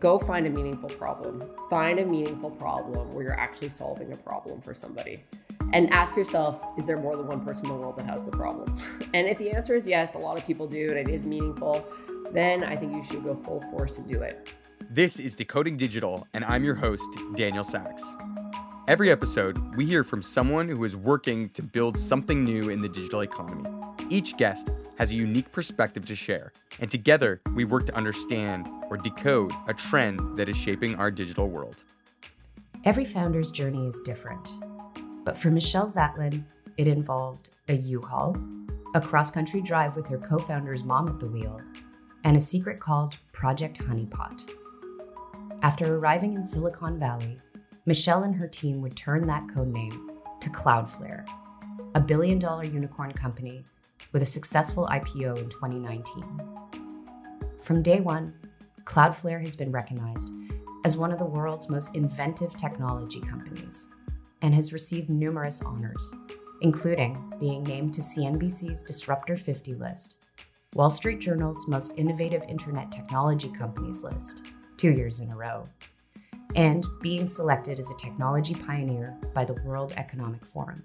go find a meaningful problem. Find a meaningful problem where you're actually solving a problem for somebody. And ask yourself, is there more than one person in the world that has the problem? and if the answer is yes, a lot of people do, and it is meaningful, then I think you should go full force and do it. This is Decoding Digital, and I'm your host, Daniel Sachs. Every episode, we hear from someone who is working to build something new in the digital economy. Each guest has a unique perspective to share, and together we work to understand or decode a trend that is shaping our digital world. Every founder's journey is different, but for Michelle Zatlyn, it involved a U-Haul, a cross-country drive with her co-founder's mom at the wheel, and a secret called Project Honeypot. After arriving in Silicon Valley, Michelle and her team would turn that code name to Cloudflare, a billion dollar unicorn company with a successful IPO in 2019. From day one, Cloudflare has been recognized as one of the world's most inventive technology companies and has received numerous honors, including being named to CNBC's Disruptor 50 list, Wall Street Journal's Most Innovative Internet Technology Companies list, two years in a row, and being selected as a technology pioneer by the World Economic Forum.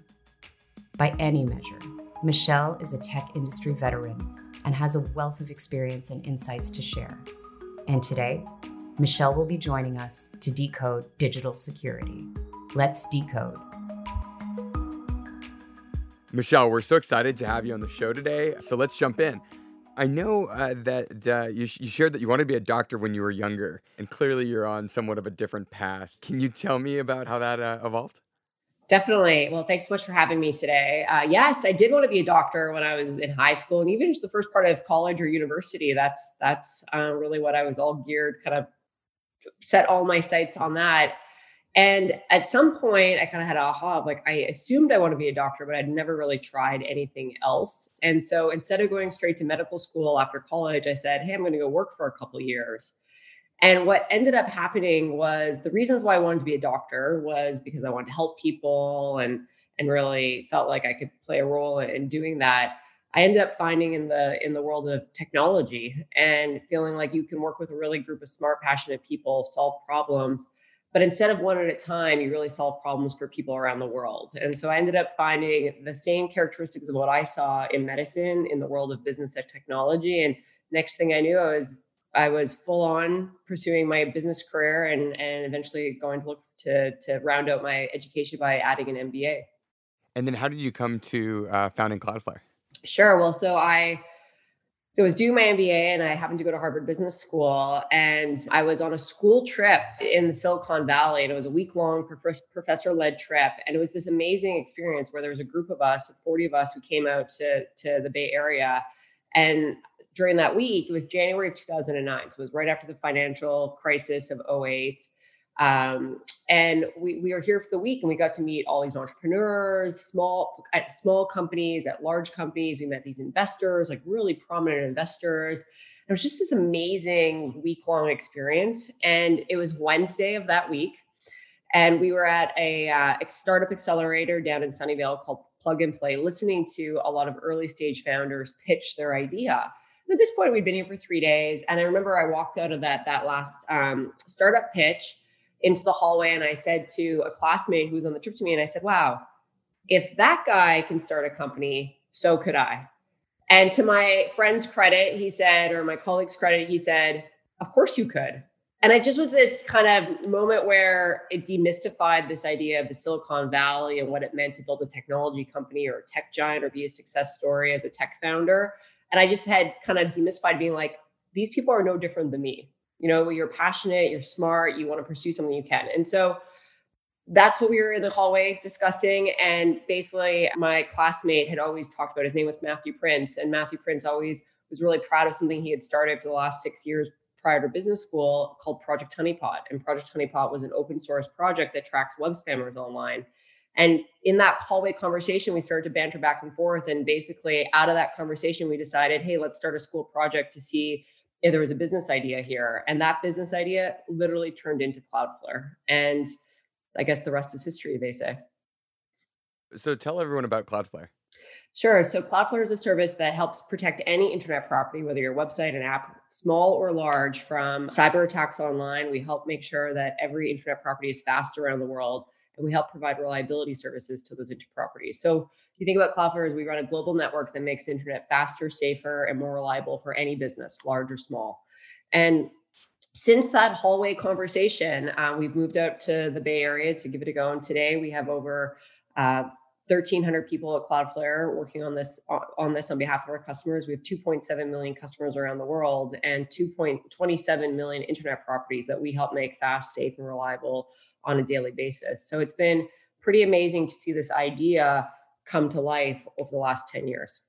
By any measure, Michelle is a tech industry veteran and has a wealth of experience and insights to share. And today, Michelle will be joining us to decode digital security. Let's decode. Michelle, we're so excited to have you on the show today. So let's jump in. I know uh, that uh, you, sh- you shared that you wanted to be a doctor when you were younger, and clearly you're on somewhat of a different path. Can you tell me about how that uh, evolved? Definitely. Well, thanks so much for having me today. Uh, yes, I did want to be a doctor when I was in high school, and even just the first part of college or university. That's that's uh, really what I was all geared, kind of set all my sights on that. And at some point, I kind of had a aha of like, I assumed I want to be a doctor, but I'd never really tried anything else. And so instead of going straight to medical school after college, I said, Hey, I'm going to go work for a couple years. And what ended up happening was the reasons why I wanted to be a doctor was because I wanted to help people and and really felt like I could play a role in doing that. I ended up finding in the in the world of technology and feeling like you can work with a really group of smart, passionate people, solve problems. But instead of one at a time, you really solve problems for people around the world. And so I ended up finding the same characteristics of what I saw in medicine in the world of business and technology. And next thing I knew, I was I was full on pursuing my business career and and eventually going to look to to round out my education by adding an MBA. And then how did you come to uh, founding Cloudflare? Sure. Well, so I it was doing my MBA and I happened to go to Harvard Business School and I was on a school trip in the Silicon Valley and it was a week long professor led trip and it was this amazing experience where there was a group of us, 40 of us who came out to to the Bay Area and during that week, it was January of 2009. So it was right after the financial crisis of 08. Um, and we, we were here for the week and we got to meet all these entrepreneurs, small at small companies, at large companies. We met these investors, like really prominent investors. It was just this amazing week long experience. And it was Wednesday of that week. And we were at a uh, startup accelerator down in Sunnyvale called Plug and Play, listening to a lot of early stage founders pitch their idea at this point we'd been here for three days and i remember i walked out of that that last um, startup pitch into the hallway and i said to a classmate who was on the trip to me and i said wow if that guy can start a company so could i. And to my friend's credit he said or my colleague's credit he said of course you could. And it just was this kind of moment where it demystified this idea of the silicon valley and what it meant to build a technology company or a tech giant or be a success story as a tech founder and I just had kind of demystified being like, these people are no different than me. You know, you're passionate, you're smart, you want to pursue something you can. And so that's what we were in the hallway discussing. And basically, my classmate had always talked about his name was Matthew Prince. And Matthew Prince always was really proud of something he had started for the last six years prior to business school called Project Honeypot. And Project Honeypot was an open source project that tracks web spammers online. And in that hallway conversation, we started to banter back and forth. And basically, out of that conversation, we decided, hey, let's start a school project to see if there was a business idea here. And that business idea literally turned into Cloudflare. And I guess the rest is history, they say. So tell everyone about Cloudflare. Sure. So Cloudflare is a service that helps protect any internet property, whether your website, an app, small or large, from cyber attacks online. We help make sure that every internet property is fast around the world, and we help provide reliability services to those properties. So if you think about Cloudflare, as we run a global network that makes internet faster, safer, and more reliable for any business, large or small. And since that hallway conversation, uh, we've moved out to the Bay Area to give it a go. And today we have over uh, 1,300 people at Cloudflare working on this on this on behalf of our customers. We have 2.7 million customers around the world and 2.27 million internet properties that we help make fast, safe, and reliable on a daily basis. So it's been pretty amazing to see this idea come to life over the last 10 years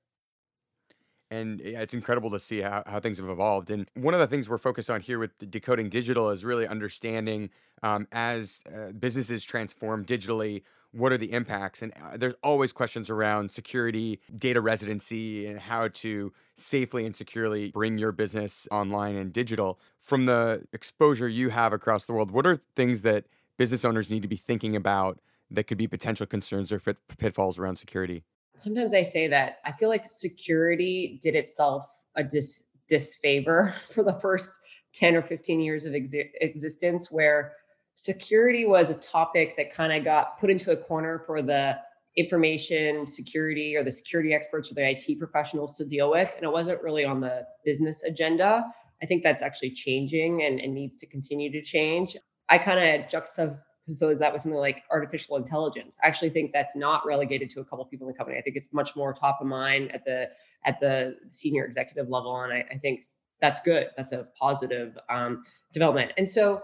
and it's incredible to see how, how things have evolved. And one of the things we're focused on here with decoding digital is really understanding um, as uh, businesses transform digitally, what are the impacts? And uh, there's always questions around security, data residency, and how to safely and securely bring your business online and digital. From the exposure you have across the world, what are things that business owners need to be thinking about that could be potential concerns or fit, pitfalls around security? sometimes I say that I feel like security did itself a dis disfavor for the first 10 or 15 years of exi- existence where security was a topic that kind of got put into a corner for the information security or the security experts or the IT professionals to deal with. And it wasn't really on the business agenda. I think that's actually changing and, and needs to continue to change. I kind of juxtapose that with something like artificial intelligence i actually think that's not relegated to a couple people in the company i think it's much more top of mind at the at the senior executive level and i, I think that's good that's a positive um, development and so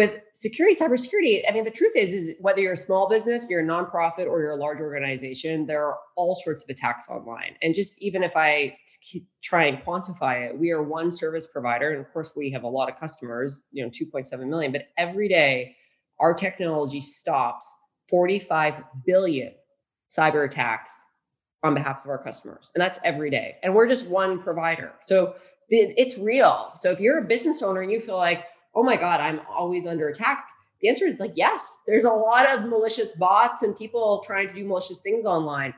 with security cybersecurity i mean the truth is is whether you're a small business you're a nonprofit or you're a large organization there are all sorts of attacks online and just even if i try and quantify it we are one service provider and of course we have a lot of customers you know 2.7 million but every day our technology stops 45 billion cyber attacks on behalf of our customers. And that's every day. And we're just one provider. So it's real. So if you're a business owner and you feel like, oh my God, I'm always under attack, the answer is like, yes, there's a lot of malicious bots and people trying to do malicious things online.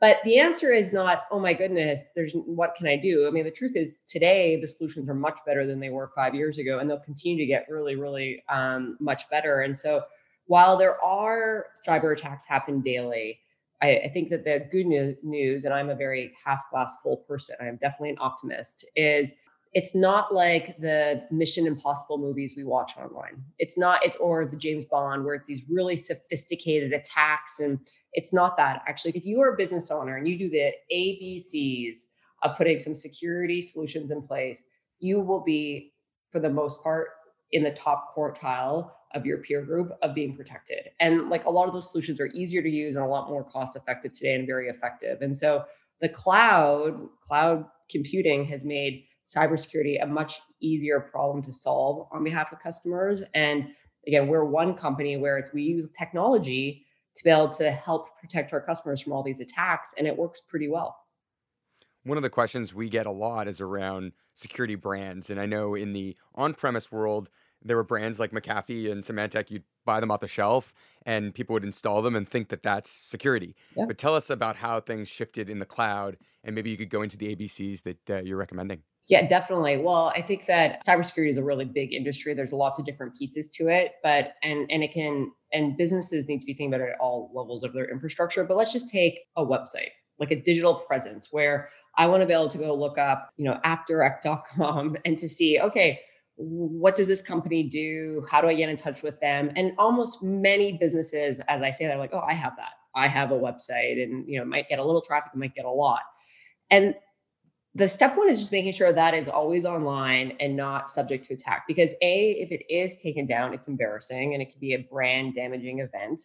But the answer is not, oh my goodness, there's what can I do? I mean, the truth is today the solutions are much better than they were five years ago, and they'll continue to get really, really um, much better. And so while there are cyber attacks happen daily, I, I think that the good news, and I'm a very half glass full person, I am definitely an optimist, is it's not like the Mission Impossible movies we watch online. It's not it or the James Bond where it's these really sophisticated attacks and it's not that. Actually, if you are a business owner and you do the ABCs of putting some security solutions in place, you will be, for the most part, in the top quartile of your peer group of being protected. And like a lot of those solutions are easier to use and a lot more cost effective today and very effective. And so the cloud, cloud computing has made cybersecurity a much easier problem to solve on behalf of customers. And again, we're one company where it's we use technology to be able to help protect our customers from all these attacks. And it works pretty well. One of the questions we get a lot is around security brands. And I know in the on premise world, there were brands like McAfee and Symantec, you'd buy them off the shelf and people would install them and think that that's security. Yeah. But tell us about how things shifted in the cloud and maybe you could go into the ABCs that uh, you're recommending. Yeah, definitely. Well, I think that cybersecurity is a really big industry. There's lots of different pieces to it, but and and it can and businesses need to be thinking about it at all levels of their infrastructure. But let's just take a website, like a digital presence, where I want to be able to go look up, you know, appdirect.com and to see, okay, what does this company do? How do I get in touch with them? And almost many businesses, as I say, they're like, oh, I have that. I have a website, and you know, might get a little traffic, might get a lot. And the step one is just making sure that is always online and not subject to attack because a if it is taken down it's embarrassing and it can be a brand damaging event.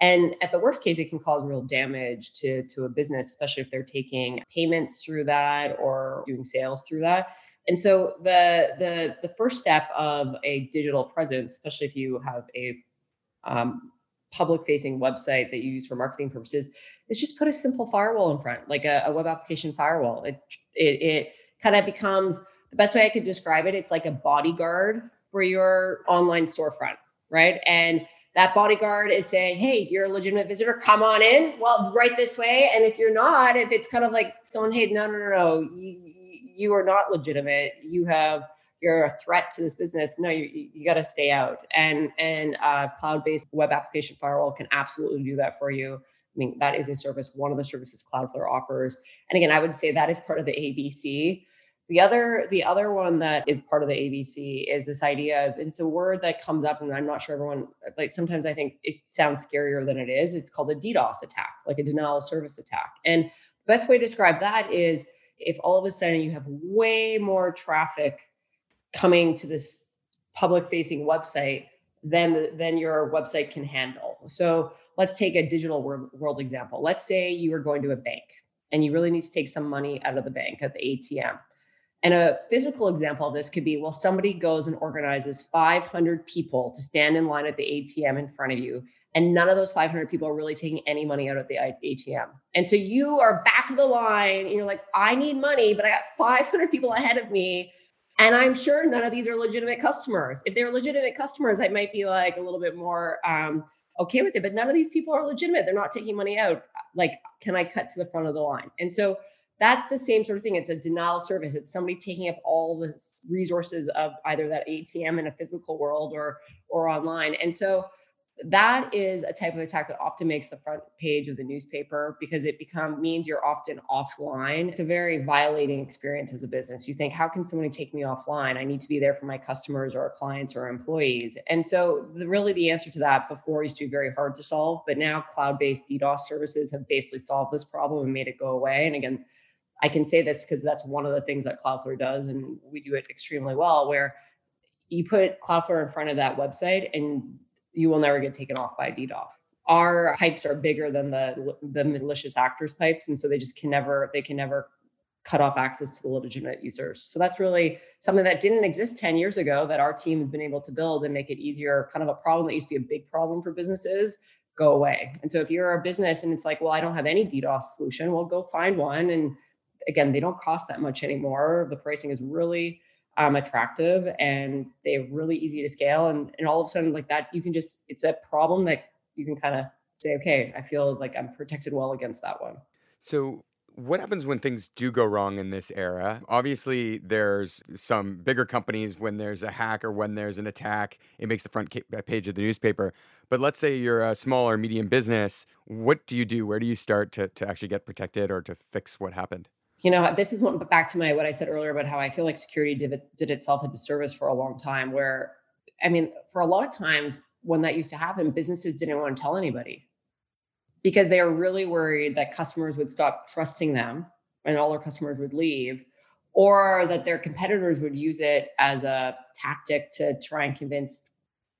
And at the worst case it can cause real damage to to a business especially if they're taking payments through that or doing sales through that. And so the the the first step of a digital presence especially if you have a um, public facing website that you use for marketing purposes is just put a simple firewall in front, like a, a web application firewall. It it, it kind of becomes the best way I could describe it. It's like a bodyguard for your online storefront, right? And that bodyguard is saying, "Hey, you're a legitimate visitor. Come on in. Well, right this way. And if you're not, if it's kind of like someone, hey, no, no, no, no, you, you are not legitimate. You have you're a threat to this business. No, you you got to stay out. And and uh, cloud-based web application firewall can absolutely do that for you. I mean, that is a service, one of the services Cloudflare offers. And again, I would say that is part of the ABC. The other, the other one that is part of the ABC is this idea of it's a word that comes up, and I'm not sure everyone like sometimes I think it sounds scarier than it is. It's called a DDoS attack, like a denial of service attack. And the best way to describe that is if all of a sudden you have way more traffic coming to this public facing website than than your website can handle. So let's take a digital world, example. Let's say you are going to a bank and you really need to take some money out of the bank at the ATM. And a physical example of this could be well, somebody goes and organizes 500 people to stand in line at the ATM in front of you. And none of those 500 people are really taking any money out of the ATM. And so you are back of the line and you're like, I need money, but I got 500 people ahead of me. And I'm sure none of these are legitimate customers. If they're legitimate customers, I might be like a little bit more um, okay with it. But none of these people are legitimate. They're not taking money out. Like, can I cut to the front of the line? And so that's the same sort of thing. It's a denial service. It's somebody taking up all the resources of either that ATM in a physical world or or online. And so that is a type of attack that often makes the front page of the newspaper because it become means you're often offline. It's a very violating experience as a business. You think, how can somebody take me offline? I need to be there for my customers or clients or employees. And so the, really the answer to that before used to be very hard to solve, but now cloud-based DDoS services have basically solved this problem and made it go away. And again, I can say this because that's one of the things that Cloudflare does, and we do it extremely well, where you put Cloudflare in front of that website and you will never get taken off by DDoS. Our pipes are bigger than the the malicious actors pipes, and so they just can never they can never cut off access to the legitimate users. So that's really something that didn't exist 10 years ago that our team has been able to build and make it easier. Kind of a problem that used to be a big problem for businesses go away. And so if you're a business and it's like, well, I don't have any DDoS solution, well, go find one. And again, they don't cost that much anymore. The pricing is really um, attractive and they're really easy to scale. And, and all of a sudden, like that, you can just, it's a problem that you can kind of say, okay, I feel like I'm protected well against that one. So, what happens when things do go wrong in this era? Obviously, there's some bigger companies when there's a hack or when there's an attack, it makes the front uh, page of the newspaper. But let's say you're a small or medium business. What do you do? Where do you start to, to actually get protected or to fix what happened? You know this is what back to my what i said earlier about how i feel like security did, did itself a disservice for a long time where i mean for a lot of times when that used to happen businesses didn't want to tell anybody. Because they were really worried that customers would stop trusting them and all their customers would leave or that their competitors would use it as a tactic to try and convince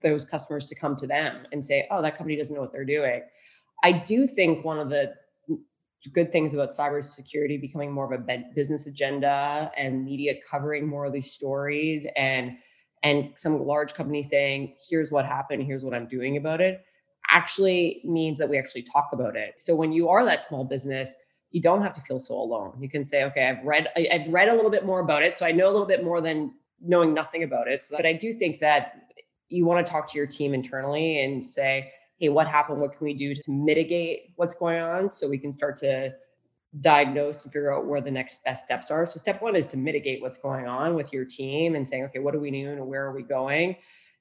those customers to come to them and say oh that company doesn't know what they're doing. I do think one of the good things about cybersecurity becoming more of a business agenda and media covering more of these stories and and some large companies saying here's what happened here's what i'm doing about it actually means that we actually talk about it. So when you are that small business you don't have to feel so alone. You can say okay i've read i've read a little bit more about it so i know a little bit more than knowing nothing about it. So, but i do think that you want to talk to your team internally and say hey, what happened? What can we do to mitigate what's going on so we can start to diagnose and figure out where the next best steps are. So step one is to mitigate what's going on with your team and saying, okay, what are we doing and where are we going?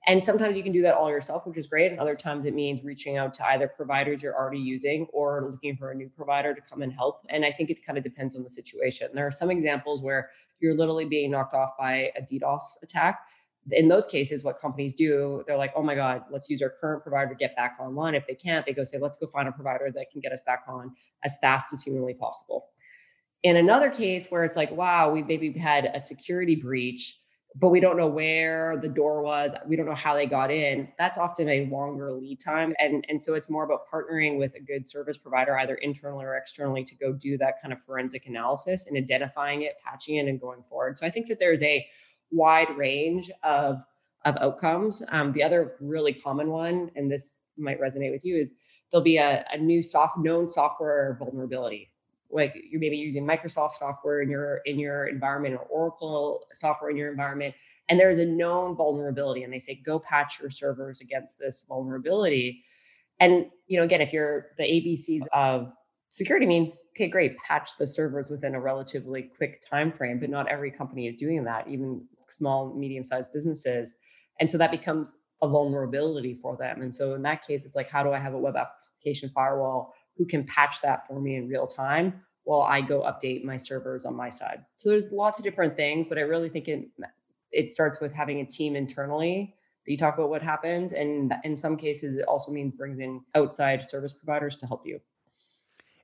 And sometimes you can do that all yourself, which is great. And other times it means reaching out to either providers you're already using or looking for a new provider to come and help. And I think it kind of depends on the situation. There are some examples where you're literally being knocked off by a DDoS attack in those cases, what companies do, they're like, oh my God, let's use our current provider to get back online. If they can't, they go say, let's go find a provider that can get us back on as fast as humanly possible. In another case where it's like, wow, we maybe had a security breach, but we don't know where the door was, we don't know how they got in, that's often a longer lead time. And, and so it's more about partnering with a good service provider, either internally or externally, to go do that kind of forensic analysis and identifying it, patching it, and going forward. So I think that there's a wide range of of outcomes. Um, the other really common one, and this might resonate with you, is there'll be a, a new soft known software vulnerability. Like you're maybe using Microsoft software in your in your environment or Oracle software in your environment, and there's a known vulnerability, and they say go patch your servers against this vulnerability. And you know, again, if you're the ABCs of security means okay great patch the servers within a relatively quick time frame but not every company is doing that even small medium sized businesses. And so that becomes a vulnerability for them. And so in that case it's like how do i have a web application firewall who can patch that for me in real time while i go update my servers on my side? So there's lots of different things but i really think it it starts with having a team internally that you talk about what happens and in some cases it also means bringing in outside service providers to help you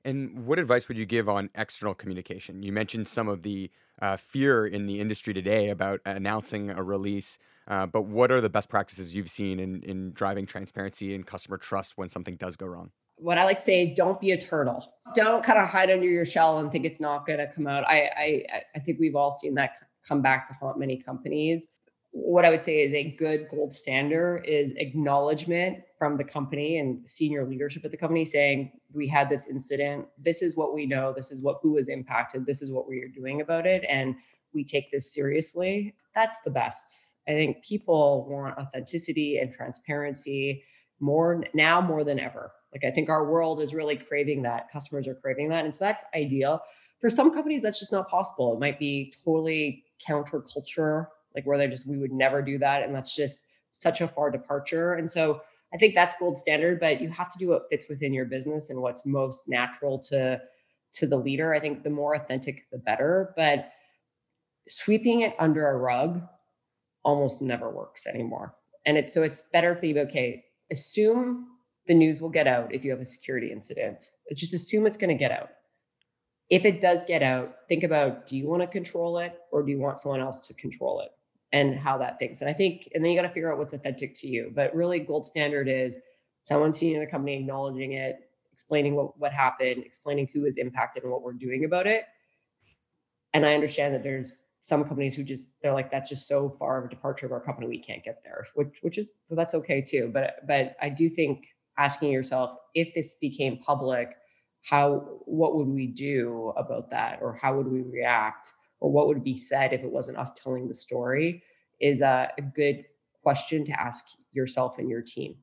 and what advice would you give on external communication? You mentioned some of the uh, fear in the industry today about announcing a release, uh, but what are the best practices you've seen in, in driving transparency and customer trust when something does go wrong? What I like to say is don't be a turtle. Don't kind of hide under your shell and think it's not going to come out. I, I I think we've all seen that come back to haunt many companies what I would say is a good gold standard is acknowledgement from the company and senior leadership at the company saying, we had this incident. This is what we know. This is what who was impacted. This is what we are doing about it. And we take this seriously. That's the best. I think people want authenticity and transparency more now more than ever. Like I think our world is really craving that. Customers are craving that. And so that's ideal. For some companies, that's just not possible. It might be totally counterculture like where they just we would never do that and that's just such a far departure and so i think that's gold standard but you have to do what fits within your business and what's most natural to to the leader. I think the more authentic the better but sweeping it under a rug almost never works anymore and it's so it's better if you okay assume the news will get out if you have a security incident. Just assume it's going to get out. If it does get out think about do you want to control it or do you want someone else to control it and how that thinks. And I think, and then you got to figure out what's authentic to you. But really, gold standard is someone senior in the company acknowledging it, explaining what, what happened, explaining who was impacted and what we're doing about it. And I understand that there's some companies who just they're like that's just so far of a departure of our company we can't get there, which which is well, that's okay too. But but I do think asking yourself if this became public, how what would we do about that, or how would we react? Or what would be said if it wasn't us telling the story is a, a good question to ask yourself and your team.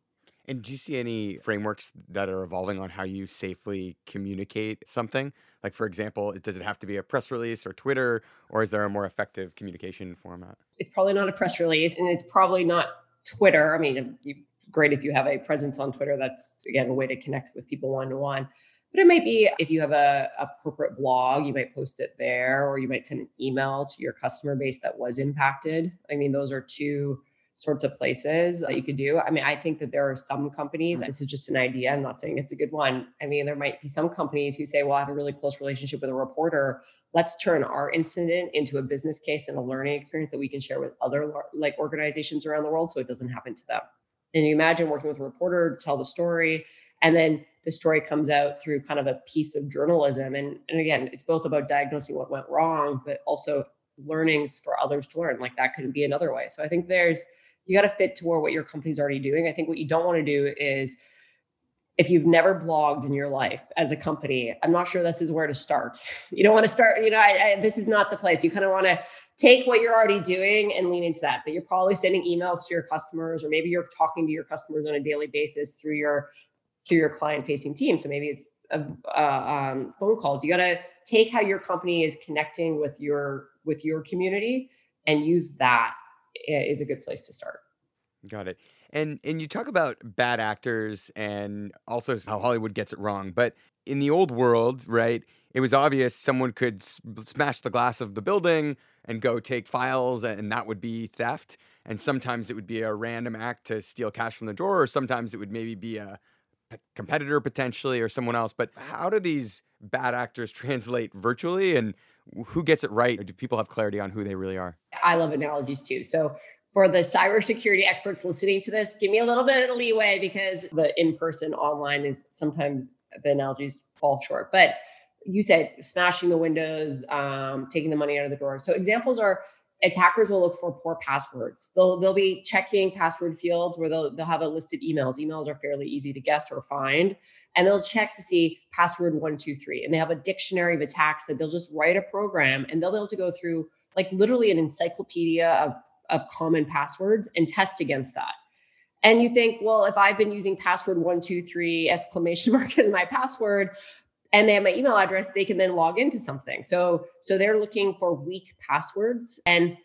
And do you see any frameworks that are evolving on how you safely communicate something? Like, for example, does it have to be a press release or Twitter, or is there a more effective communication format? It's probably not a press release, and it's probably not Twitter. I mean, great if you have a presence on Twitter. That's, again, a way to connect with people one to one. But it might be if you have a, a corporate blog, you might post it there, or you might send an email to your customer base that was impacted. I mean, those are two sorts of places that you could do. I mean, I think that there are some companies, this is just an idea. I'm not saying it's a good one. I mean, there might be some companies who say, well, I have a really close relationship with a reporter. Let's turn our incident into a business case and a learning experience that we can share with other like organizations around the world so it doesn't happen to them. And you imagine working with a reporter to tell the story and then the story comes out through kind of a piece of journalism. And, and again, it's both about diagnosing what went wrong, but also learnings for others to learn. Like that could be another way. So I think there's, you got to fit toward what your company's already doing. I think what you don't want to do is, if you've never blogged in your life as a company, I'm not sure this is where to start. You don't want to start, you know, I, I, this is not the place. You kind of want to take what you're already doing and lean into that. But you're probably sending emails to your customers, or maybe you're talking to your customers on a daily basis through your to your client facing team. So maybe it's a, uh, um, phone calls. You got to take how your company is connecting with your with your community and use that is a good place to start. Got it. And and you talk about bad actors and also how Hollywood gets it wrong, but in the old world, right? It was obvious someone could smash the glass of the building and go take files, and that would be theft. And sometimes it would be a random act to steal cash from the drawer, or sometimes it would maybe be a competitor potentially or someone else. But how do these bad actors translate virtually and who gets it right? Or do people have clarity on who they really are? I love analogies too. So for the cybersecurity experts listening to this, give me a little bit of leeway because the in-person online is sometimes the analogies fall short. But you said smashing the windows, um, taking the money out of the door. So examples are attackers will look for poor passwords. They'll they'll be checking password fields where they'll they'll have a listed emails. Emails are fairly easy to guess or find, and they'll check to see password one two three. And they have a dictionary of attacks that they'll just write a program, and they'll be able to go through like literally an encyclopedia of of common passwords and test against that. And you think, well, if I've been using password one two three exclamation mark as my password, and they have my email address, they can then log into something. So so they're looking for weak passwords. And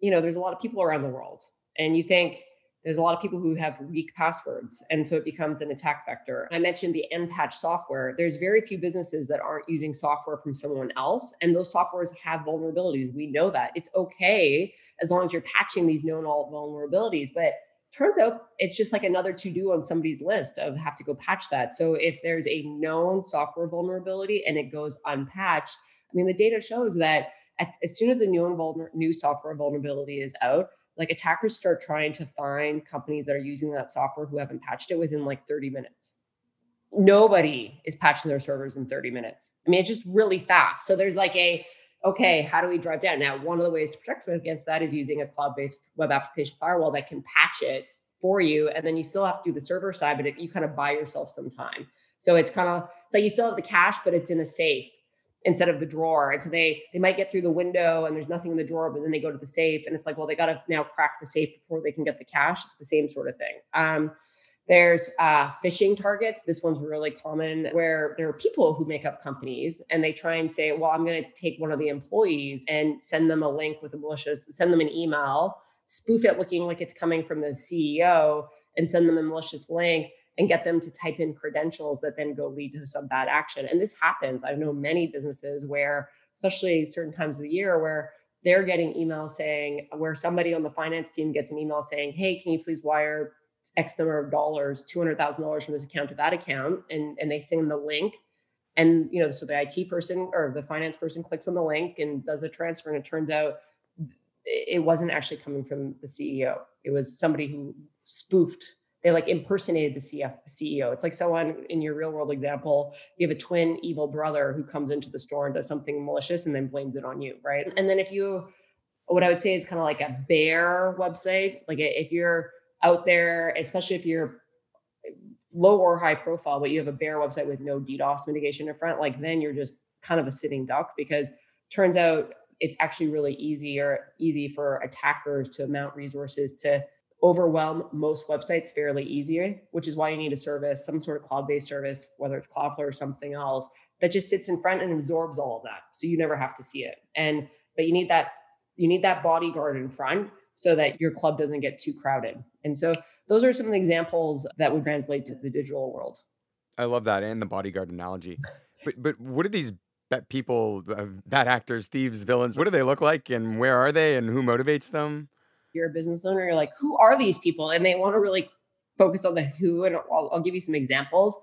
you know, there's a lot of people around the world. And you think there's a lot of people who have weak passwords. And so it becomes an attack vector. I mentioned the Npatch software. There's very few businesses that aren't using software from someone else. And those softwares have vulnerabilities. We know that. It's okay as long as you're patching these known all vulnerabilities. But turns out it's just like another to do on somebody's list of have to go patch that. So if there's a known software vulnerability and it goes unpatched, I mean, the data shows that at, as soon as a new, vulner, new software vulnerability is out, like attackers start trying to find companies that are using that software who haven't patched it within like 30 minutes. Nobody is patching their servers in 30 minutes. I mean, it's just really fast. So there's like a, okay, how do we drive down? Now, one of the ways to protect against that is using a cloud-based web application firewall that can patch it for you, and then you still have to do the server side, but it, you kind of buy yourself some time. So it's kind of it's like you still have the cash, but it's in a safe instead of the drawer. And so they they might get through the window and there's nothing in the drawer, but then they go to the safe, and it's like, well, they got to now crack the safe before they can get the cash. It's the same sort of thing. Um, there's uh, phishing targets. This one's really common where there are people who make up companies and they try and say, well, I'm going to take one of the employees and send them a link with a malicious, send them an email, spoof it looking like it's coming from the CEO, and send them a malicious link and get them to type in credentials that then go lead to some bad action. And this happens. I know many businesses where, especially certain times of the year, where they're getting emails saying, where somebody on the finance team gets an email saying, hey, can you please wire X number of dollars, $200,000 from this account to that account, and, and they send the link. And, you know, so the IT person or the finance person clicks on the link and does a transfer. And it turns out it wasn't actually coming from the CEO. It was somebody who spoofed, they like impersonated the CF, CEO. It's like someone in your real world example, you have a twin evil brother who comes into the store and does something malicious and then blames it on you. Right. And then if you, what I would say is kind of like a bear website, like if you're, out there, especially if you're low or high profile, but you have a bare website with no DDoS mitigation in front, like then you're just kind of a sitting duck because turns out it's actually really easy or easy for attackers to mount resources to overwhelm most websites fairly easy, which is why you need a service, some sort of cloud-based service, whether it's Cloudflare or something else, that just sits in front and absorbs all of that. So you never have to see it. And but you need that you need that bodyguard in front so that your club doesn't get too crowded. And so those are some of the examples that would translate to the digital world. I love that and the bodyguard analogy. But but what are these bad people, uh, bad actors, thieves, villains? What do they look like, and where are they, and who motivates them? You're a business owner. You're like, who are these people? And they want to really focus on the who. And I'll, I'll give you some examples.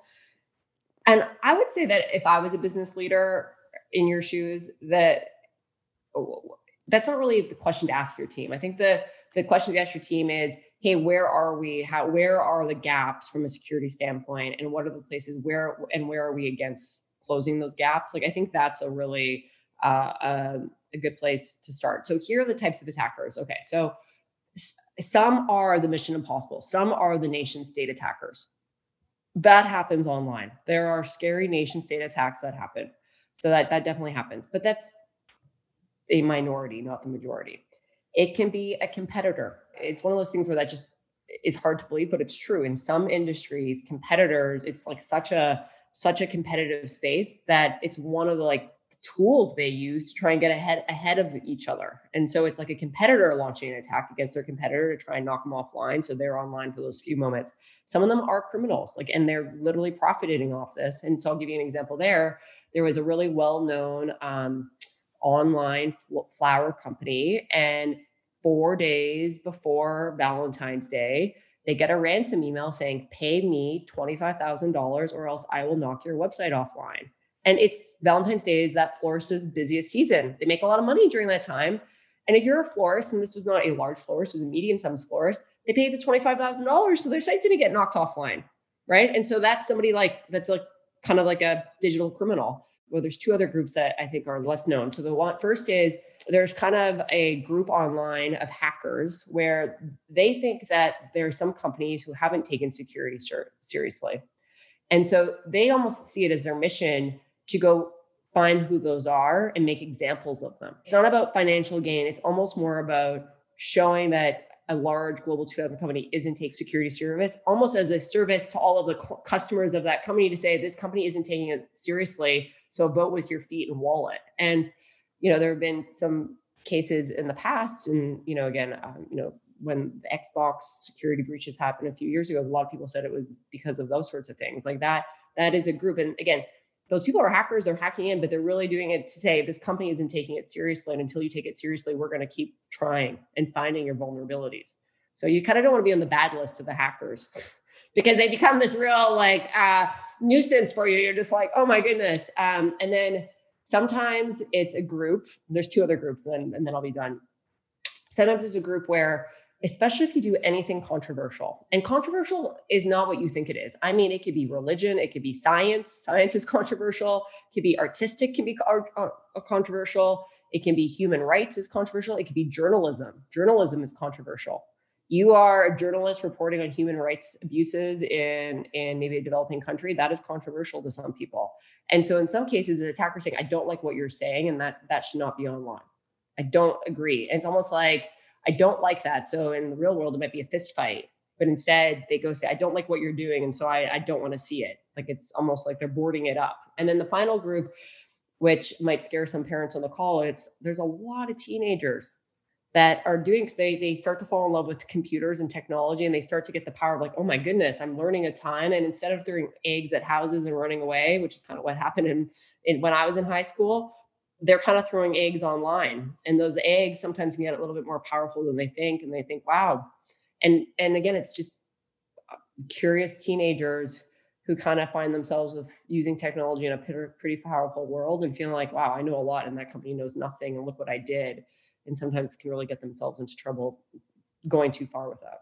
And I would say that if I was a business leader in your shoes, that that's not really the question to ask your team. I think the the question to ask your team is, hey, where are we? How where are the gaps from a security standpoint, and what are the places where and where are we against closing those gaps? Like I think that's a really uh, a, a good place to start. So here are the types of attackers. Okay, so some are the mission impossible. Some are the nation state attackers. That happens online. There are scary nation state attacks that happen. So that that definitely happens. But that's a minority, not the majority. It can be a competitor. It's one of those things where that just it's hard to believe, but it's true. In some industries, competitors, it's like such a such a competitive space that it's one of the like tools they use to try and get ahead ahead of each other. And so it's like a competitor launching an attack against their competitor to try and knock them offline. So they're online for those few moments. Some of them are criminals, like, and they're literally profiting off this. And so I'll give you an example there. There was a really well-known um, online flower company. And four days before Valentine's Day, they get a ransom email saying, pay me $25,000 or else I will knock your website offline. And it's Valentine's Day is that florist's busiest season. They make a lot of money during that time. And if you're a florist, and this was not a large florist, it was a medium-sized florist, they pay the $25,000. So their site's going to get knocked offline. Right. And so that's somebody like, that's like kind of like a digital criminal well, there's two other groups that I think are less known. So the one first is there's kind of a group online of hackers where they think that there are some companies who haven't taken security ser- seriously. And so they almost see it as their mission to go find who those are and make examples of them. It's not about financial gain, it's almost more about showing that a large global 2000 company isn't take security service almost as a service to all of the cl- customers of that company to say this company isn't taking it seriously so vote with your feet and wallet. And you know there have been some cases in the past and you know again um, you know when the xbox security breaches happened a few years ago a lot of people said it was because of those sorts of things. Like that that is a group. And again those people are hackers they're hacking in but they're really doing it to say this company isn't taking it seriously and until you take it seriously we're going to keep trying and finding your vulnerabilities. So you kind of don't want to be on the bad list of the hackers because they become this real like uh, nuisance for you you're just like oh my goodness um, and then sometimes it's a group there's two other groups and then, and then i'll be done sometimes it's a group where especially if you do anything controversial. And controversial is not what you think it is. I mean, it could be religion, it could be science. Science is controversial. It could be artistic, can be controversial. It can be human rights is controversial. It could be journalism. Journalism is controversial. You are a journalist reporting on human rights abuses in, in maybe a developing country. That is controversial to some people. And so in some cases, the attacker saying, I don't like what you're saying, and that that should not be online. I don't agree. And it's almost like I don't like that. So in the real world, it might be a fist fight, but instead they go say, I don't like what you're doing. And so I, I don't want to see it. Like it's almost like they're boarding it up. And then the final group, which might scare some parents on the call, it's there's a lot of teenagers that are doing because they they start to fall in love with computers and technology and they start to get the power of like oh my goodness i'm learning a ton and instead of throwing eggs at houses and running away which is kind of what happened in, in when i was in high school they're kind of throwing eggs online and those eggs sometimes can get a little bit more powerful than they think and they think wow. And and again it's just uh, curious teenagers who kind of find themselves with using technology in a pretty powerful world and feeling like wow i know a lot and that company knows nothing and look what i did and sometimes can really get themselves into trouble going too far with that.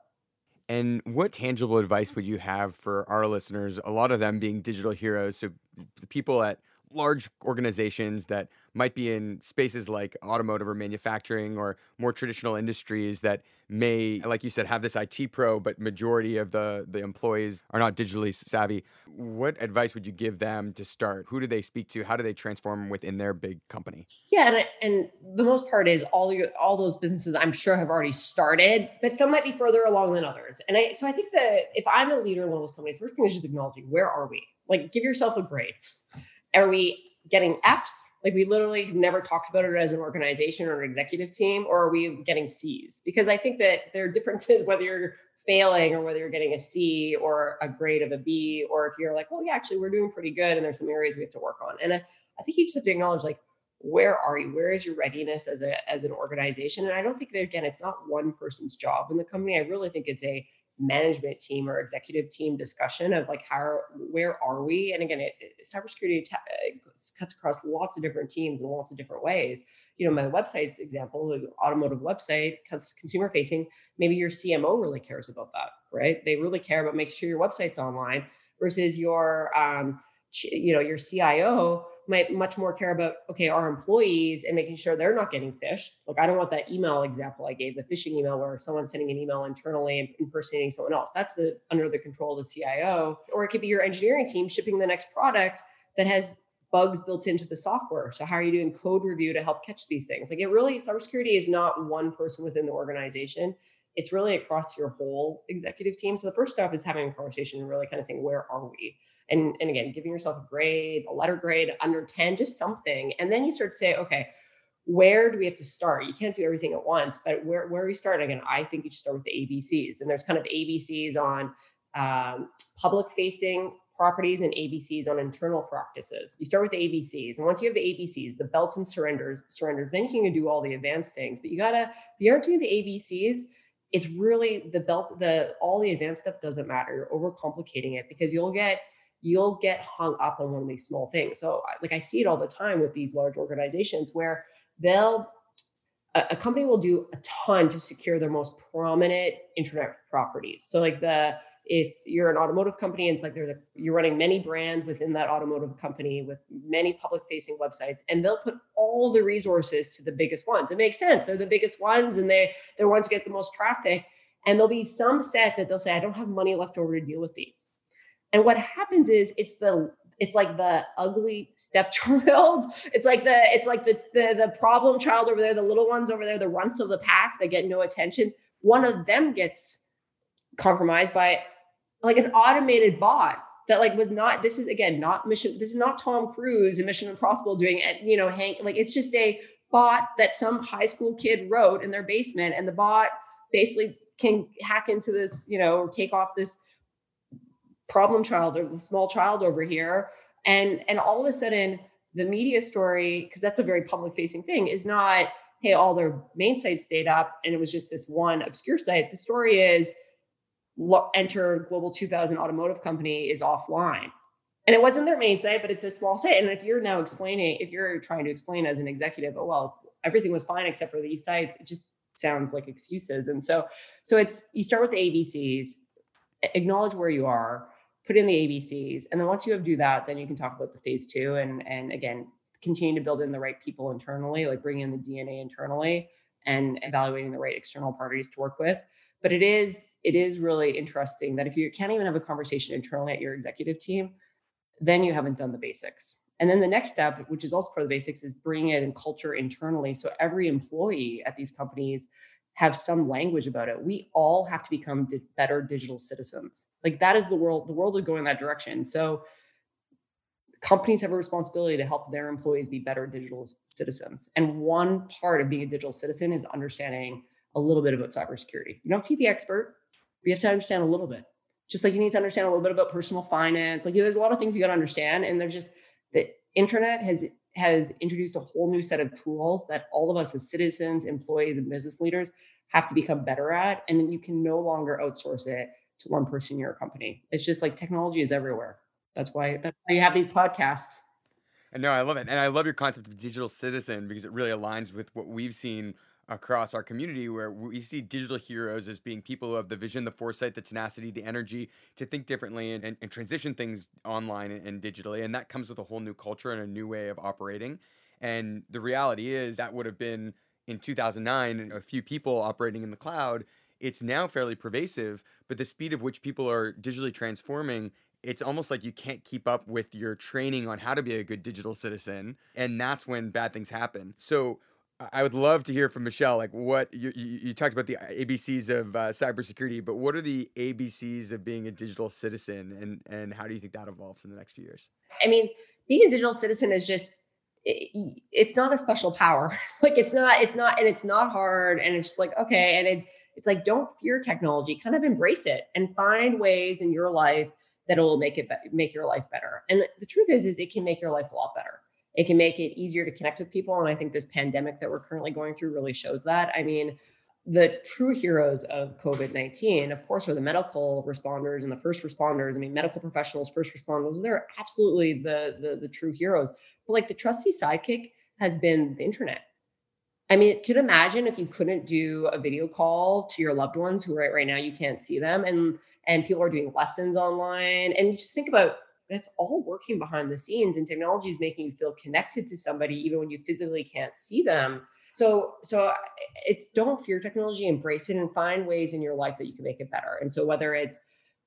And what tangible advice would you have for our listeners a lot of them being digital heroes so the people at large organizations that might be in spaces like automotive or manufacturing or more traditional industries that may like you said have this IT pro but majority of the the employees are not digitally savvy. What advice would you give them to start? Who do they speak to? How do they transform within their big company? Yeah and, and the most part is all your all those businesses I'm sure have already started but some might be further along than others. And I so I think that if I'm a leader in one of those companies first thing is just acknowledging where are we? Like give yourself a grade. Are we getting F's? Like we literally have never talked about it as an organization or an executive team, or are we getting C's? Because I think that there are differences whether you're failing or whether you're getting a C or a grade of a B, or if you're like, well, yeah, actually, we're doing pretty good and there's some areas we have to work on. And I, I think you just have to acknowledge like, where are you? Where is your readiness as a as an organization? And I don't think that again, it's not one person's job in the company. I really think it's a management team or executive team discussion of like how where are we? And again it, cybersecurity cuts across lots of different teams in lots of different ways. You know my website's example the automotive website consumer facing maybe your cmo really cares about that right? They really care about making sure your website's online versus your um, you know your cio might much more care about okay our employees and making sure they're not getting phished like i don't want that email example i gave the phishing email where someone's sending an email internally and impersonating someone else. That's the under the control of the cio or it could be your engineering team shipping the next product that has bugs built into the software. So how are you doing code review to help catch these things? Like it really cybersecurity is not one person within the organization. It's really across your whole executive team. So the first step is having a conversation and really kind of saying where are we and and again giving yourself a grade a letter grade under 10 just something. And then you start to say okay where do we have to start? You can't do everything at once but where where we start again i think you should start with the abcs and there's kind of abcs on um, public facing properties and abcs on internal practices. You start with the abcs and once you have the abcs the belts and surrenders surrenders then you can do all the advanced things. But you gotta if you aren't doing the abcs it's really the belt the all the advanced stuff doesn't matter. You're overcomplicating it because you'll get you'll get hung up on one of these small things. So, like, I see it all the time with these large organizations where they'll, a, a company will do a ton to secure their most prominent internet properties. So, like, the, if you're an automotive company and it's like there's a, you're running many brands within that automotive company with many public facing websites and they'll put all the resources to the biggest ones it makes sense they're the biggest ones and they they're ones get the most traffic and there'll be some set that they'll say i don't have money left over to deal with these and what happens is it's the it's like the ugly stepchild. It's like the it's like the, the the problem child over there, the little ones over there, the runts of the pack that get no attention. one of them gets compromised by like an automated bot that like was not this is again not mission this is not tom cruise and mission impossible doing it you know hank like it's just a bot that some high school kid wrote in their basement and the bot basically can hack into this you know take off this problem child or the small child over here. And and all of a sudden the media story because that's a very public facing thing is not hey all their main sites stayed up and it was just this one obscure site. The story is enter global 2000 automotive company is offline. And it wasn't their main site but it's a small site. And if you're now explaining if you're trying to explain as an executive oh well everything was fine except for these sites it just sounds like excuses. And so so it's you start with the abcs acknowledge where you are put in the abcs and then once you have do that then you can talk about the phase two and and again continue to build in the right people internally like bring in the dna internally and evaluating the right external parties to work with. But it is it is really interesting that if you can't even have a conversation internally at your executive team then you haven't done the basics. And then the next step which is also part of the basics is bringing it in culture internally. So every employee at these companies have some language about it we all have to become di- better digital citizens like that is the world the world is going that direction so companies have a responsibility to help their employees be better digital citizens and one part of being a digital citizen is understanding a little bit about cybersecurity. You don't have to be the expert, you have to understand a little bit. Just like you need to understand a little bit about personal finance. Like there's a lot of things you got to understand. And there's just the internet has has introduced a whole new set of tools that all of us as citizens, employees, and business leaders have to become better at. And you can no longer outsource it to one person in your company. It's just like technology is everywhere. That's why that's why you have these podcasts. And no, I love it. And I love your concept of digital citizen because it really aligns with what we've seen across our community where we see digital heroes as being people who have the vision, the foresight, the tenacity, the energy to think differently and, and, and transition things online and, and, digitally. And that comes with a whole new culture and a new way of operating. And the reality is that would have been in 2009 a few people operating in the cloud. It's now fairly pervasive, but the speed of which people are digitally transforming it's almost like you can't keep up with your training on how to be a good digital citizen and that's when bad things happen so I would love to hear from Michelle. Like, what you, you, talked about the ABCs of uh, cybersecurity, but what are the ABCs of being a digital citizen, and and how do you think that evolves in the next few years? I mean, being a digital citizen is just it, it's not a special power. like, it's not, it's not, and it's not hard, and it's just like okay, and it, it's like don't fear technology, kind of embrace it, and find ways in your life that will make it be- make your life better. And the, the truth is, is it can make your life a lot better it can make it easier to connect with people. And I think this pandemic that we're currently going through really shows that. I mean, the true heroes of COVID 19, of course, are the medical responders and the first responders. I mean, medical professionals, first responders, they're absolutely the, the, the true heroes. But like the trusty sidekick has been the internet. I mean, could imagine if you couldn't do a video call to your loved ones who right right now you can't see them and and people are doing lessons online. And you just think about that's all working behind the scenes and technology is making you feel connected to somebody even when you physically can't see them. So so it's don't fear technology embrace it and find ways in your life that you can make it better. And so whether it's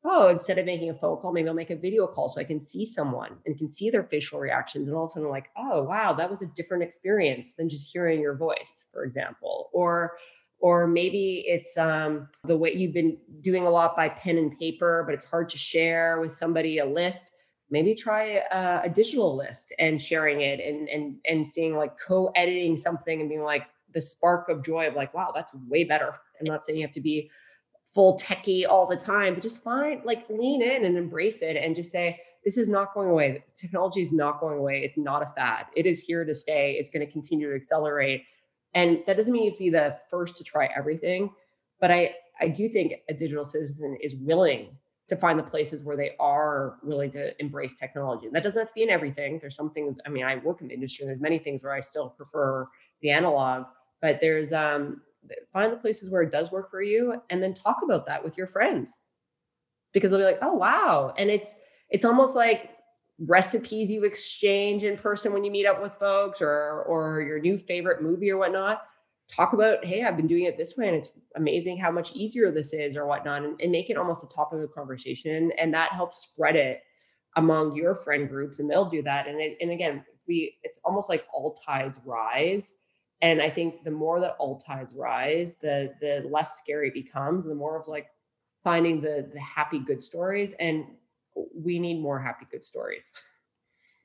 oh instead of making a phone call maybe i'll make a video call so i can see someone and can see their facial reactions and all of a sudden I'm like oh wow that was a different experience than just hearing your voice for example. Or or maybe it's um, the way you've been doing a lot by pen and paper but it's hard to share with somebody a list maybe try a, a, digital list and sharing it and and and seeing like co-editing something and being like the spark of joy of like wow that's way better. I'm not saying you have to be full techie all the time but just find like lean in and embrace it and just say this is not going away. Technology is not going away. It's not a fad. It is here to stay. It's going to continue to accelerate. And that doesn't mean you have to be the first to try everything but i i do think a digital citizen is willing to find the places where they are willing to embrace technology. And that doesn't have to be in everything. There's some things, I mean, I work in the industry, and there's many things where I still prefer the analog, but there's um find the places where it does work for you and then talk about that with your friends. Because they'll be like, oh wow. And it's it's almost like recipes you exchange in person when you meet up with folks or or your new favorite movie or whatnot talk about, hey, I've been doing it this way and it's amazing how much easier this is or whatnot, and, and make it almost a topic of conversation. And that helps spread it among your friend groups, and they'll do that. And it, and again, we it's almost like all tides rise. And I think the more that all tides rise, the the less scary it becomes, the more of like finding the the happy good stories. And we need more happy good stories.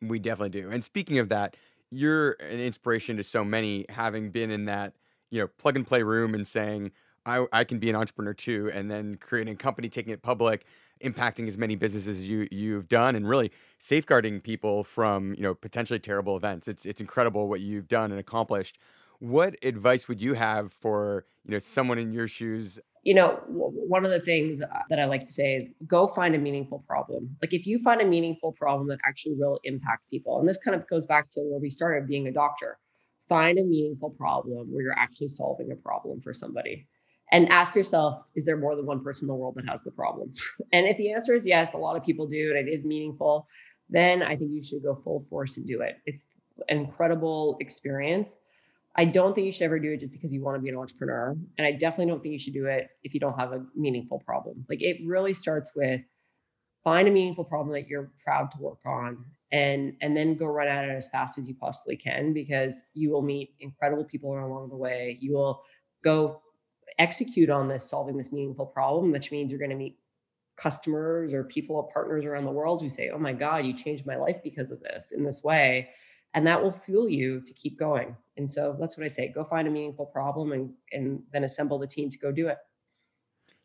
We definitely do. And speaking of that, you're an inspiration to so many having been in that, you know, plug and play room and saying, I, I can be an entrepreneur too, and then creating a company, taking it public, impacting as many businesses as you you've done, and really safeguarding people from you know potentially terrible events. It's it's incredible what you've done and accomplished. What advice would you have for you know someone in your shoes? You know, one of the things uh, that I like to say is go find a meaningful problem. Like if you find a meaningful problem that actually will impact people, and this kind of goes back to where we started being a doctor. Find a meaningful problem where you're actually solving a problem for somebody. And ask yourself is there more than one person in the world that has the problem? And if the answer is yes a lot of people do and it is meaningful then i think you should go full force and do it. It's an incredible experience. I don't think you should ever do it just because you want to be an entrepreneur and i definitely don't think you should do it if you don't have a meaningful problem. Like it really starts with find a meaningful problem that you're proud to work on and and then go run at it as fast as you possibly can because you will meet incredible people along the way you will go execute on this, solving this meaningful problem, which means you're going to meet customers or people or partners around the world who say, Oh my God, you changed my life because of this in this way. And that will fuel you to keep going. And so that's what I say go find a meaningful problem and, and then assemble the team to go do it.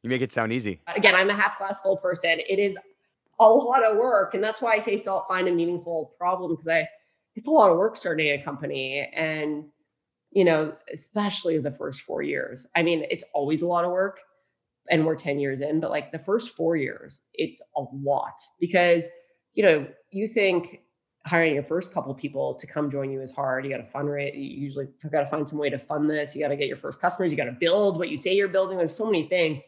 You make it sound easy. Again, I'm a half glass full person. It is a lot of work. And that's why I say find a meaningful problem because I, it's a lot of work starting a company. And you know, especially the first four years. I mean, it's always a lot of work and we're 10 years in, but like the first four years, it's a lot because, you know, you think hiring your first couple people to come join you is hard. You got to fundraise. You usually got to find some way to fund this. You got to get your first customers. You got to build what you say you're building. There's so many things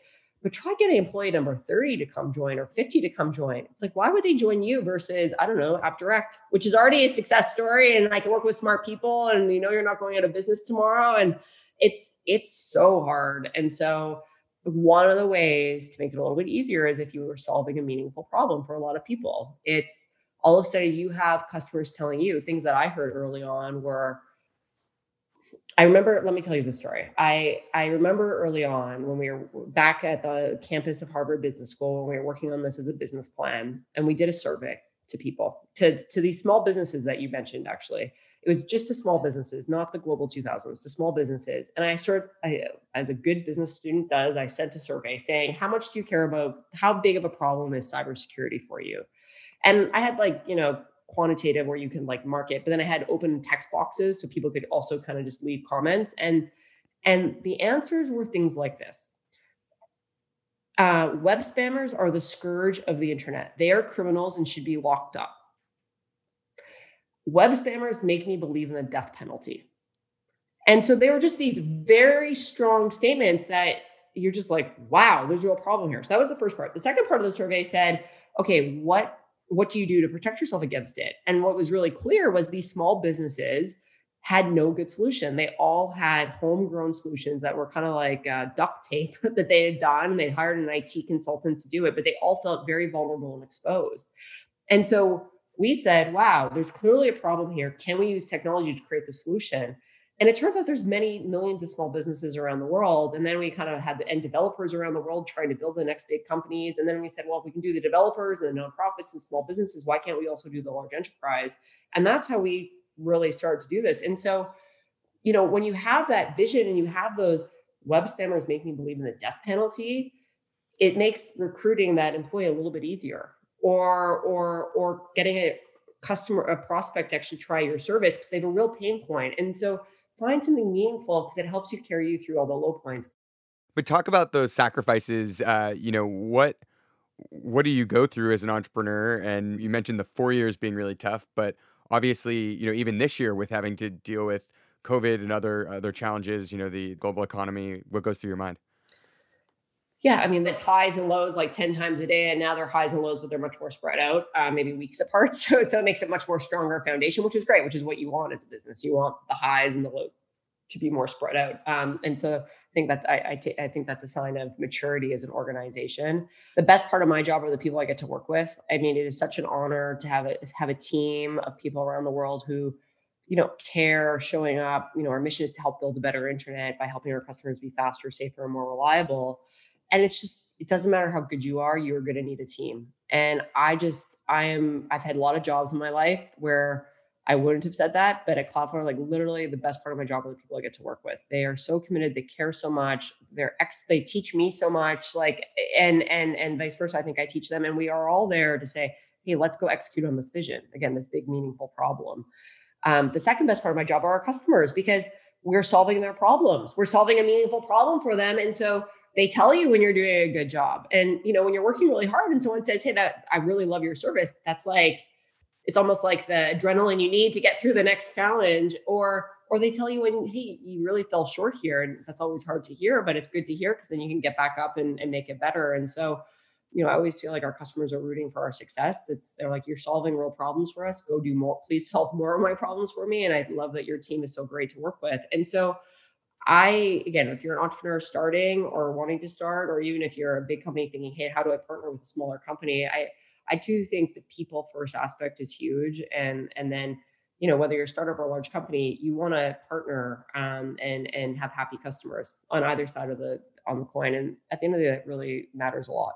but try getting employee number 30 to come join or 50 to come join. It's like, why would they join you versus, I don't know, AppDirect, which is already a success story and I can work with smart people and you know you're not going out of business tomorrow. And it's it's so hard. And so one of the ways to make it a little bit easier is if you were solving a meaningful problem for a lot of people. It's all of a sudden you have customers telling you things that I heard early on were I remember, let me tell you the story. I, I remember early on when we were back at the campus of Harvard Business School, when we were working on this as a business plan, and we did a survey to people, to, to these small businesses that you mentioned, actually. It was just to small businesses, not the global 2000s, to small businesses. And I started, I, as a good business student does, I sent a survey saying, how much do you care about, how big of a problem is cybersecurity for you? And I had like, you know, quantitative where you can like mark it but then i had open text boxes so people could also kind of just leave comments and and the answers were things like this. Uh, web spammers are the scourge of the internet. They are criminals and should be locked up. Web spammers make me believe in the death penalty. And so they were just these very strong statements that you're just like wow there's a real problem here. So that was the first part. The second part of the survey said okay what what do you do to protect yourself against it? And what was really clear was these small businesses had no good solution. They all had homegrown solutions that were kind of like uh, duct tape that they had done. They'd hired an IT consultant to do it, but they all felt very vulnerable and exposed. And so we said, wow, there's clearly a problem here. Can we use technology to create the solution? And it turns out there's many millions of small businesses around the world. And then we kind of had the end developers around the world trying to build the next big companies. And then we said, well, if we can do the developers and the nonprofits and small businesses, why can't we also do the large enterprise? And that's how we really started to do this. And so, you know, when you have that vision and you have those web spammers making believe in the death penalty, it makes recruiting that employee a little bit easier or or or getting a customer a prospect to actually try your service because they have a real pain point and so find something meaningful because it helps you carry you through all the low points. But talk about those sacrifices. Uh, you know what what do you go through as an entrepreneur? And you mentioned the four years being really tough, but obviously, you know, even this year with having to deal with COVID and other other challenges, you know, the global economy. What goes through your mind? Yeah, I mean, it's highs and lows like 10 times a day. And now they're highs and lows, but they're much more spread out, uh, maybe weeks apart. So, so it makes it much more stronger foundation, which is great, which is what you want as a business. You want the highs and the lows to be more spread out. Um, and so I think that's, I, I, t- I think that's a sign of maturity as an organization. The best part of my job are the people I get to work with. I mean, it is such an honor to have a, have a team of people around the world who you know, care showing up. You know, our mission is to help build a better internet by helping our customers be faster, safer, and more reliable. And it's just, it doesn't matter how good you are, you're going to need a team. And I just, I am, I've had a lot of jobs in my life where I wouldn't have said that, but at Cloudflare, like literally the best part of my job are the people I get to work with. They are so committed, they care so much, they're ex they teach me so much, like and and and vice versa. I think I teach them, and we are all there to say, hey, let's go execute on this vision. Again, this big meaningful problem. Um, the second best part of my job are our customers because we're solving their problems. We're solving a meaningful problem for them. And so they tell you when you're doing a good job. And you know, when you're working really hard and someone says, Hey, that I really love your service, that's like it's almost like the adrenaline you need to get through the next challenge. Or or they tell you when hey you really fell short here and that's always hard to hear but it's good to hear because then you can get back up and, and make it better. And so you know i always feel like our customers are rooting for our success. It's they're like you're solving real problems for us. Go do more. Please solve more of my problems for me. And i love that your team is so great to work with. And so I, again, if you're an entrepreneur starting or wanting to start, or even if you're a big company thinking, hey, how do I partner with a smaller company? I, I do think the people first aspect is huge, and and then you know whether you're a startup or a large company, you want to partner um, and and have happy customers on either side of the on the coin, and at the end of the day, it really matters a lot.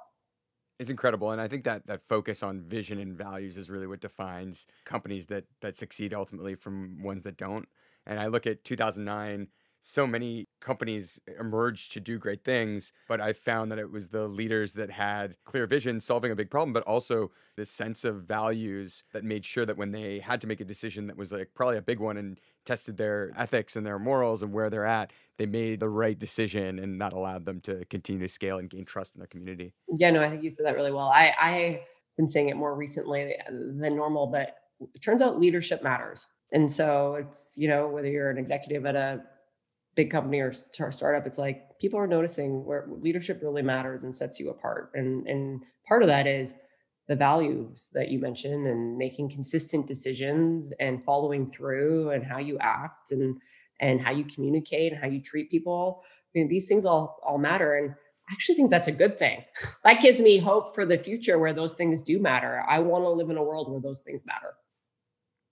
It's incredible, and I think that that focus on vision and values is really what defines companies that that succeed ultimately from ones that don't. And I look at 2009 so many companies emerged to do great things, but I found that it was the leaders that had clear vision solving a big problem, but also this sense of values that made sure that when they had to make a decision that was like probably a big one and tested their ethics and their morals and where they're at, they made the right decision and that allowed them to continue to scale and gain trust in their community. Yeah, no, I think you said that really well. I, I've been saying it more recently than normal, but it turns out leadership matters. And so it's, you know, whether you're an executive at a big company or startup, it's like people are noticing where leadership really matters and sets you apart. And and part of that is the values that you mentioned and making consistent decisions and following through and how you act and and how you communicate and how you treat people. I mean, these things all all matter. And I actually think that's a good thing. that gives me hope for the future where those things do matter. I want to live in a world where those things matter.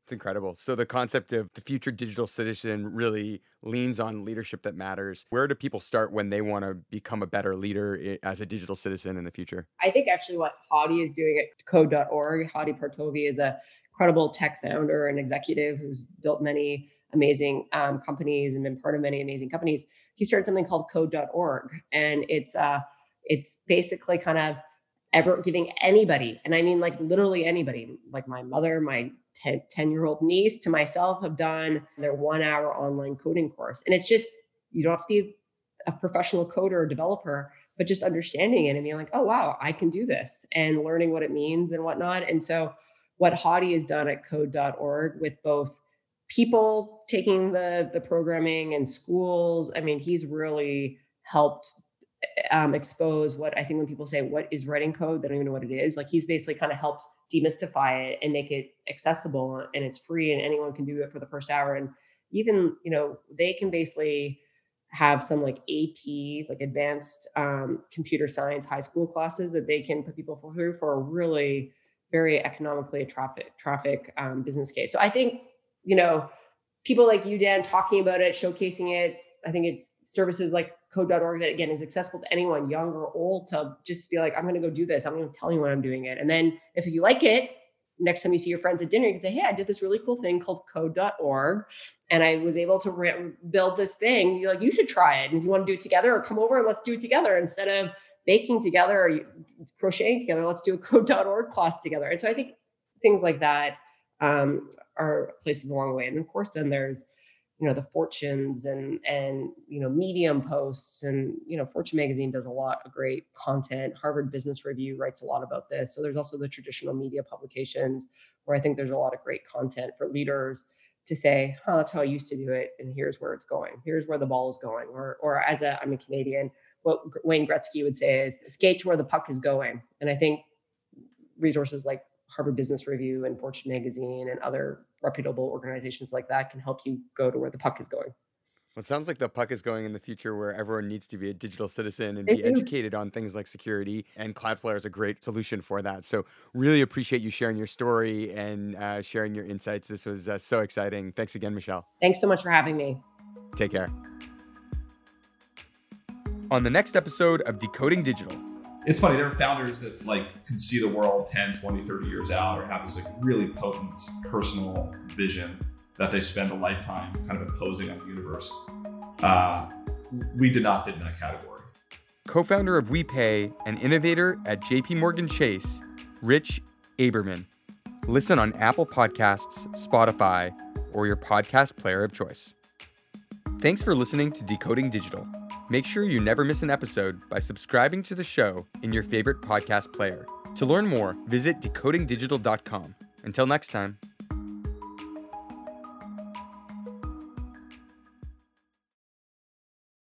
It's incredible. So the concept of the future digital citizen really leans on leadership that matters. Where do people start when they want to become a better leader as a digital citizen in the future? I think actually what Hadi is doing at code.org, Hadi Partovi is a credible tech founder and executive who's built many amazing um, companies and been part of many amazing companies. He started something called code.org and it's uh it's basically kind of ever giving anybody, and I mean like literally anybody, like my mother, my 10 year old niece to myself have done their one hour online coding course. And it's just, you don't have to be a professional coder or developer, but just understanding it and being like, oh, wow, I can do this and learning what it means and whatnot. And so, what Hadi has done at code.org with both people taking the, the programming and schools, I mean, he's really helped um, expose what I think when people say what is writing code, they don't even know what it is. Like he's basically kind of helps demystify it and make it accessible and it's free and anyone can do it for the first hour. And even you know they can basically have some like AP, like advanced um, computer science high school classes that they can put people through for a really very economically traffic traffic um, business case. So I think you know people like you, Dan, talking about it, showcasing it. I think it's services like code.org that again is accessible to anyone, young or old, to just be like, I'm going to go do this. I'm going to tell you when I'm doing it. And then if you like it, next time you see your friends at dinner, you can say, Hey, I did this really cool thing called code.org. And I was able to re- build this thing. You're like, you should try it. And if you want to do it together or come over and let's do it together instead of baking together or crocheting together, let's do a code.org class together. And so I think things like that um, are places along the way. And of course, then there's you know the fortunes and and you know medium posts and you know fortune magazine does a lot of great content. Harvard business review writes a lot about this. So there's also the traditional media publications where i think there's a lot of great content for leaders to say oh that's how i used to do it and here's where it's going. Here's where the ball is going. Or or as a i'm a canadian what wayne gretzky would say is skate to where the puck is going. And i think resources like harvard business review and fortune magazine and other reputable organizations like that can help you go to where the puck is going. Well, it sounds like the puck is going in the future where everyone needs to be a digital citizen and be educated on things like security, and Cloudflare is a great solution for that. So, really appreciate you sharing your story and uh, sharing your insights. This was uh, so exciting. Thanks again, Michelle. Thanks so much for having me. Take care. On the next episode of Decoding Digital, it's funny there are founders that like can see the world 10 20 30 years out or have this like really potent personal vision that they spend a lifetime kind of imposing on the universe. Uh, we did not fit in that category. Co founder of WePay and innovator at JP Morgan Chase, Rich Aberman. Listen on Apple Podcasts, Spotify, or your podcast player of choice. Thanks for listening to Decoding Digital. Make sure you never miss an episode by subscribing to the show in your favorite podcast player. To learn more, visit decodingdigital.com. Until next time.